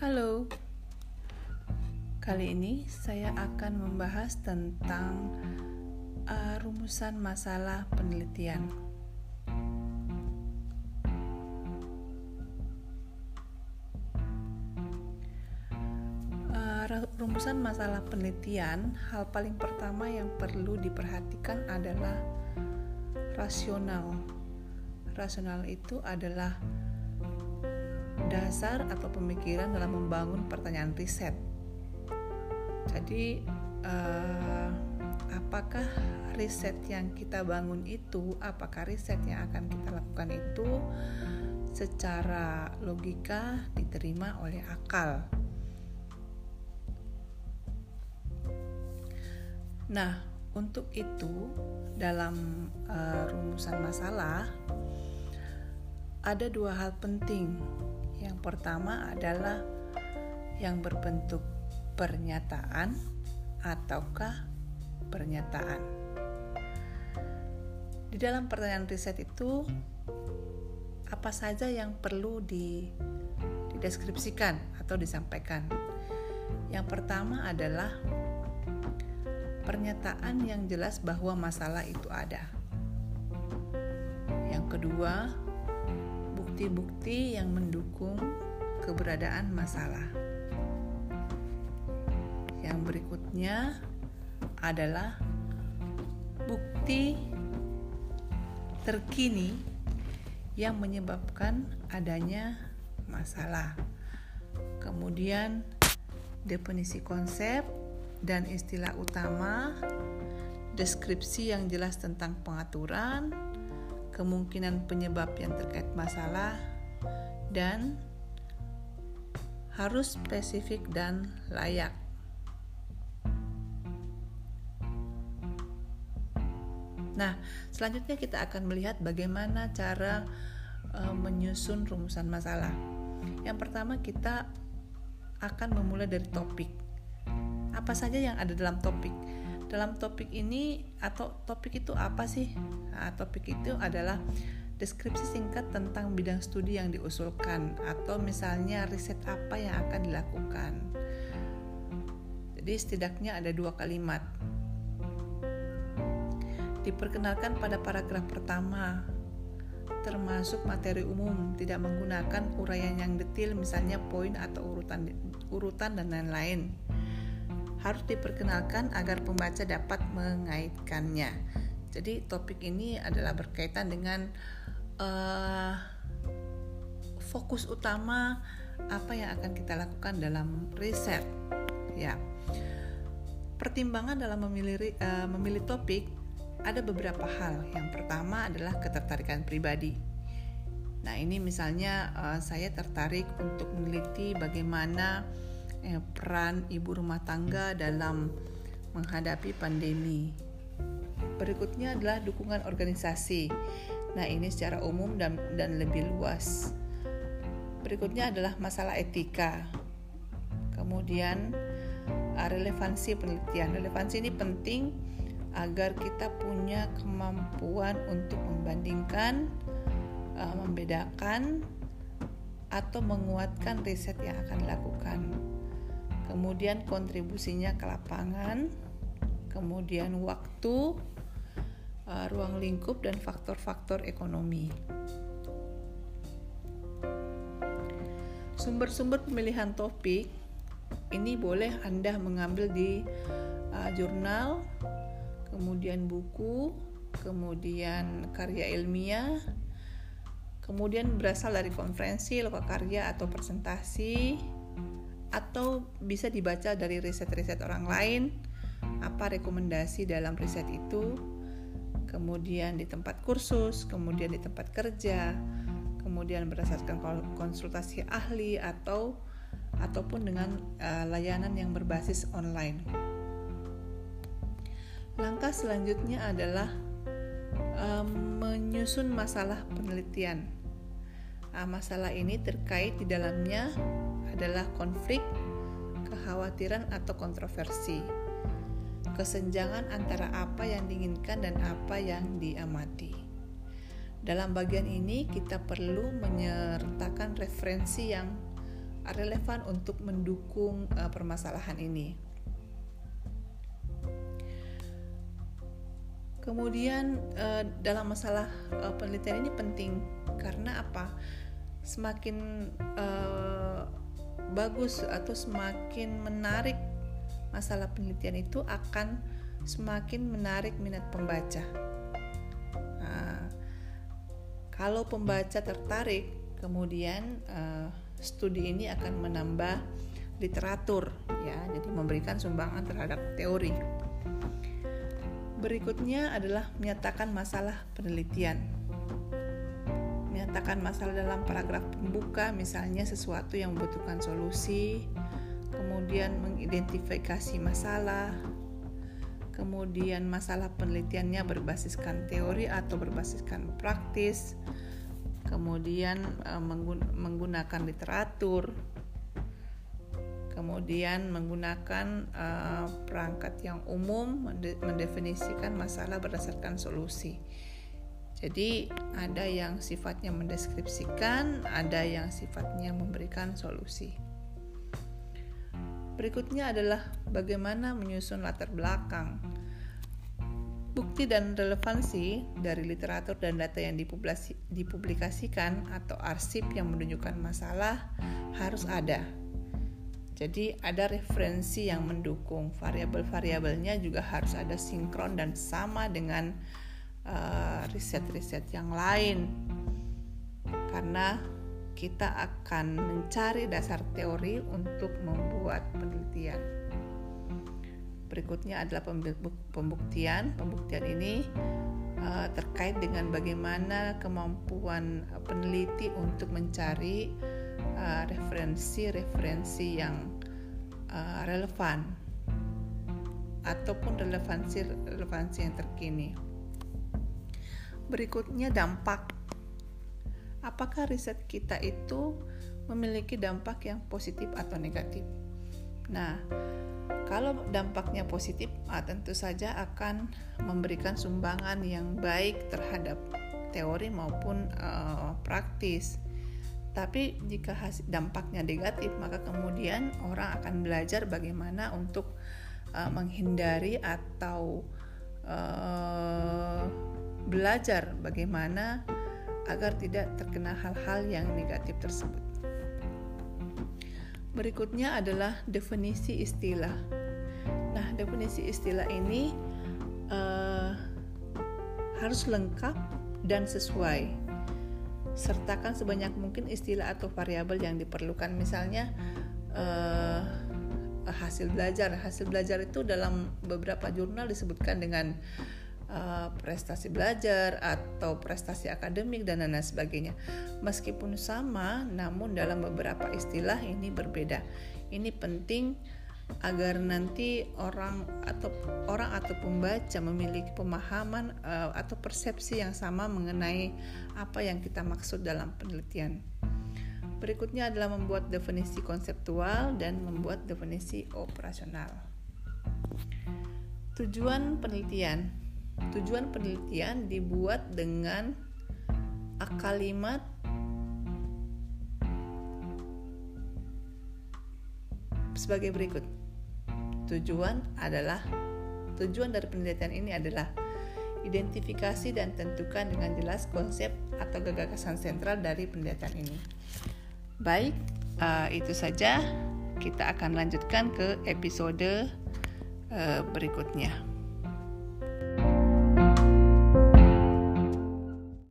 Halo, kali ini saya akan membahas tentang uh, rumusan masalah penelitian. Uh, rumusan masalah penelitian, hal paling pertama yang perlu diperhatikan adalah rasional. Rasional itu adalah dasar atau pemikiran dalam membangun pertanyaan riset. Jadi, uh, apakah riset yang kita bangun itu, apakah riset yang akan kita lakukan itu secara logika diterima oleh akal? Nah, untuk itu, dalam uh, rumusan masalah, ada dua hal penting pertama adalah yang berbentuk pernyataan ataukah pernyataan. Di dalam pertanyaan riset itu apa saja yang perlu dideskripsikan atau disampaikan. Yang pertama adalah pernyataan yang jelas bahwa masalah itu ada. Yang kedua, bukti-bukti yang mendukung keberadaan masalah. Yang berikutnya adalah bukti terkini yang menyebabkan adanya masalah. Kemudian definisi konsep dan istilah utama, deskripsi yang jelas tentang pengaturan, kemungkinan penyebab yang terkait masalah, dan harus spesifik dan layak. Nah, selanjutnya kita akan melihat bagaimana cara uh, menyusun rumusan masalah. Yang pertama, kita akan memulai dari topik. Apa saja yang ada dalam topik? Dalam topik ini atau topik itu apa sih? Nah, topik itu adalah deskripsi singkat tentang bidang studi yang diusulkan atau misalnya riset apa yang akan dilakukan. Jadi setidaknya ada dua kalimat. Diperkenalkan pada paragraf pertama, termasuk materi umum, tidak menggunakan uraian yang detail misalnya poin atau urutan urutan dan lain-lain harus diperkenalkan agar pembaca dapat mengaitkannya. Jadi topik ini adalah berkaitan dengan uh, fokus utama apa yang akan kita lakukan dalam riset. Ya, pertimbangan dalam memilih uh, memilih topik ada beberapa hal. Yang pertama adalah ketertarikan pribadi. Nah ini misalnya uh, saya tertarik untuk meneliti bagaimana eh, peran ibu rumah tangga dalam menghadapi pandemi. Berikutnya adalah dukungan organisasi. Nah, ini secara umum dan, dan lebih luas. Berikutnya adalah masalah etika. Kemudian eh, relevansi penelitian. Relevansi ini penting agar kita punya kemampuan untuk membandingkan, uh, membedakan, atau menguatkan riset yang akan dilakukan kemudian kontribusinya ke lapangan, kemudian waktu, uh, ruang lingkup, dan faktor-faktor ekonomi. Sumber-sumber pemilihan topik ini boleh Anda mengambil di uh, jurnal, kemudian buku, kemudian karya ilmiah, kemudian berasal dari konferensi, lokakarya atau presentasi, atau bisa dibaca dari riset-riset orang lain apa rekomendasi dalam riset itu kemudian di tempat kursus kemudian di tempat kerja kemudian berdasarkan konsultasi ahli atau ataupun dengan uh, layanan yang berbasis online. Langkah selanjutnya adalah um, menyusun masalah penelitian. Nah, masalah ini terkait di dalamnya adalah konflik, kekhawatiran atau kontroversi. Kesenjangan antara apa yang diinginkan dan apa yang diamati. Dalam bagian ini kita perlu menyertakan referensi yang relevan untuk mendukung uh, permasalahan ini. Kemudian uh, dalam masalah uh, penelitian ini penting karena apa? Semakin uh, bagus atau semakin menarik masalah penelitian itu akan semakin menarik minat pembaca. Nah, kalau pembaca tertarik, kemudian uh, studi ini akan menambah literatur, ya, jadi memberikan sumbangan terhadap teori. Berikutnya adalah menyatakan masalah penelitian. Menyatakan masalah dalam paragraf pembuka, misalnya sesuatu yang membutuhkan solusi, kemudian mengidentifikasi masalah, kemudian masalah penelitiannya berbasiskan teori atau berbasiskan praktis, kemudian eh, menggunakan literatur, kemudian menggunakan uh, perangkat yang umum mendefinisikan masalah berdasarkan solusi. Jadi ada yang sifatnya mendeskripsikan, ada yang sifatnya memberikan solusi. Berikutnya adalah bagaimana menyusun latar belakang. Bukti dan relevansi dari literatur dan data yang dipublikasikan atau arsip yang menunjukkan masalah harus ada jadi ada referensi yang mendukung variabel-variabelnya juga harus ada sinkron dan sama dengan riset-riset uh, yang lain karena kita akan mencari dasar teori untuk membuat penelitian. Berikutnya adalah pembuktian. Pembuktian ini uh, terkait dengan bagaimana kemampuan peneliti untuk mencari Eh, referensi-referensi uh, yang uh, relevan ataupun relevansi-relevansi yang terkini. Berikutnya dampak. Apakah riset kita itu memiliki dampak yang positif atau negatif? Nah, kalau dampaknya positif, ah, tentu saja akan memberikan sumbangan yang baik terhadap teori maupun uh, praktis. Tapi jika hasil dampaknya negatif, maka kemudian orang akan belajar bagaimana untuk uh, menghindari atau uh, belajar bagaimana agar tidak terkena hal-hal yang negatif tersebut. Berikutnya adalah definisi istilah. Nah, definisi istilah ini uh, harus lengkap dan sesuai sertakan sebanyak mungkin istilah atau variabel yang diperlukan misalnya uh, hasil belajar hasil belajar itu dalam beberapa jurnal disebutkan dengan uh, prestasi belajar atau prestasi akademik dan lain sebagainya meskipun sama namun dalam beberapa istilah ini berbeda ini penting agar nanti orang atau orang atau pembaca memiliki pemahaman uh, atau persepsi yang sama mengenai apa yang kita maksud dalam penelitian. Berikutnya adalah membuat definisi konseptual dan membuat definisi operasional. Tujuan penelitian. Tujuan penelitian dibuat dengan kalimat sebagai berikut Tujuan adalah tujuan dari penelitian ini adalah identifikasi dan tentukan dengan jelas konsep atau gagasan sentral dari penelitian ini. Baik, uh, itu saja. Kita akan lanjutkan ke episode uh, berikutnya.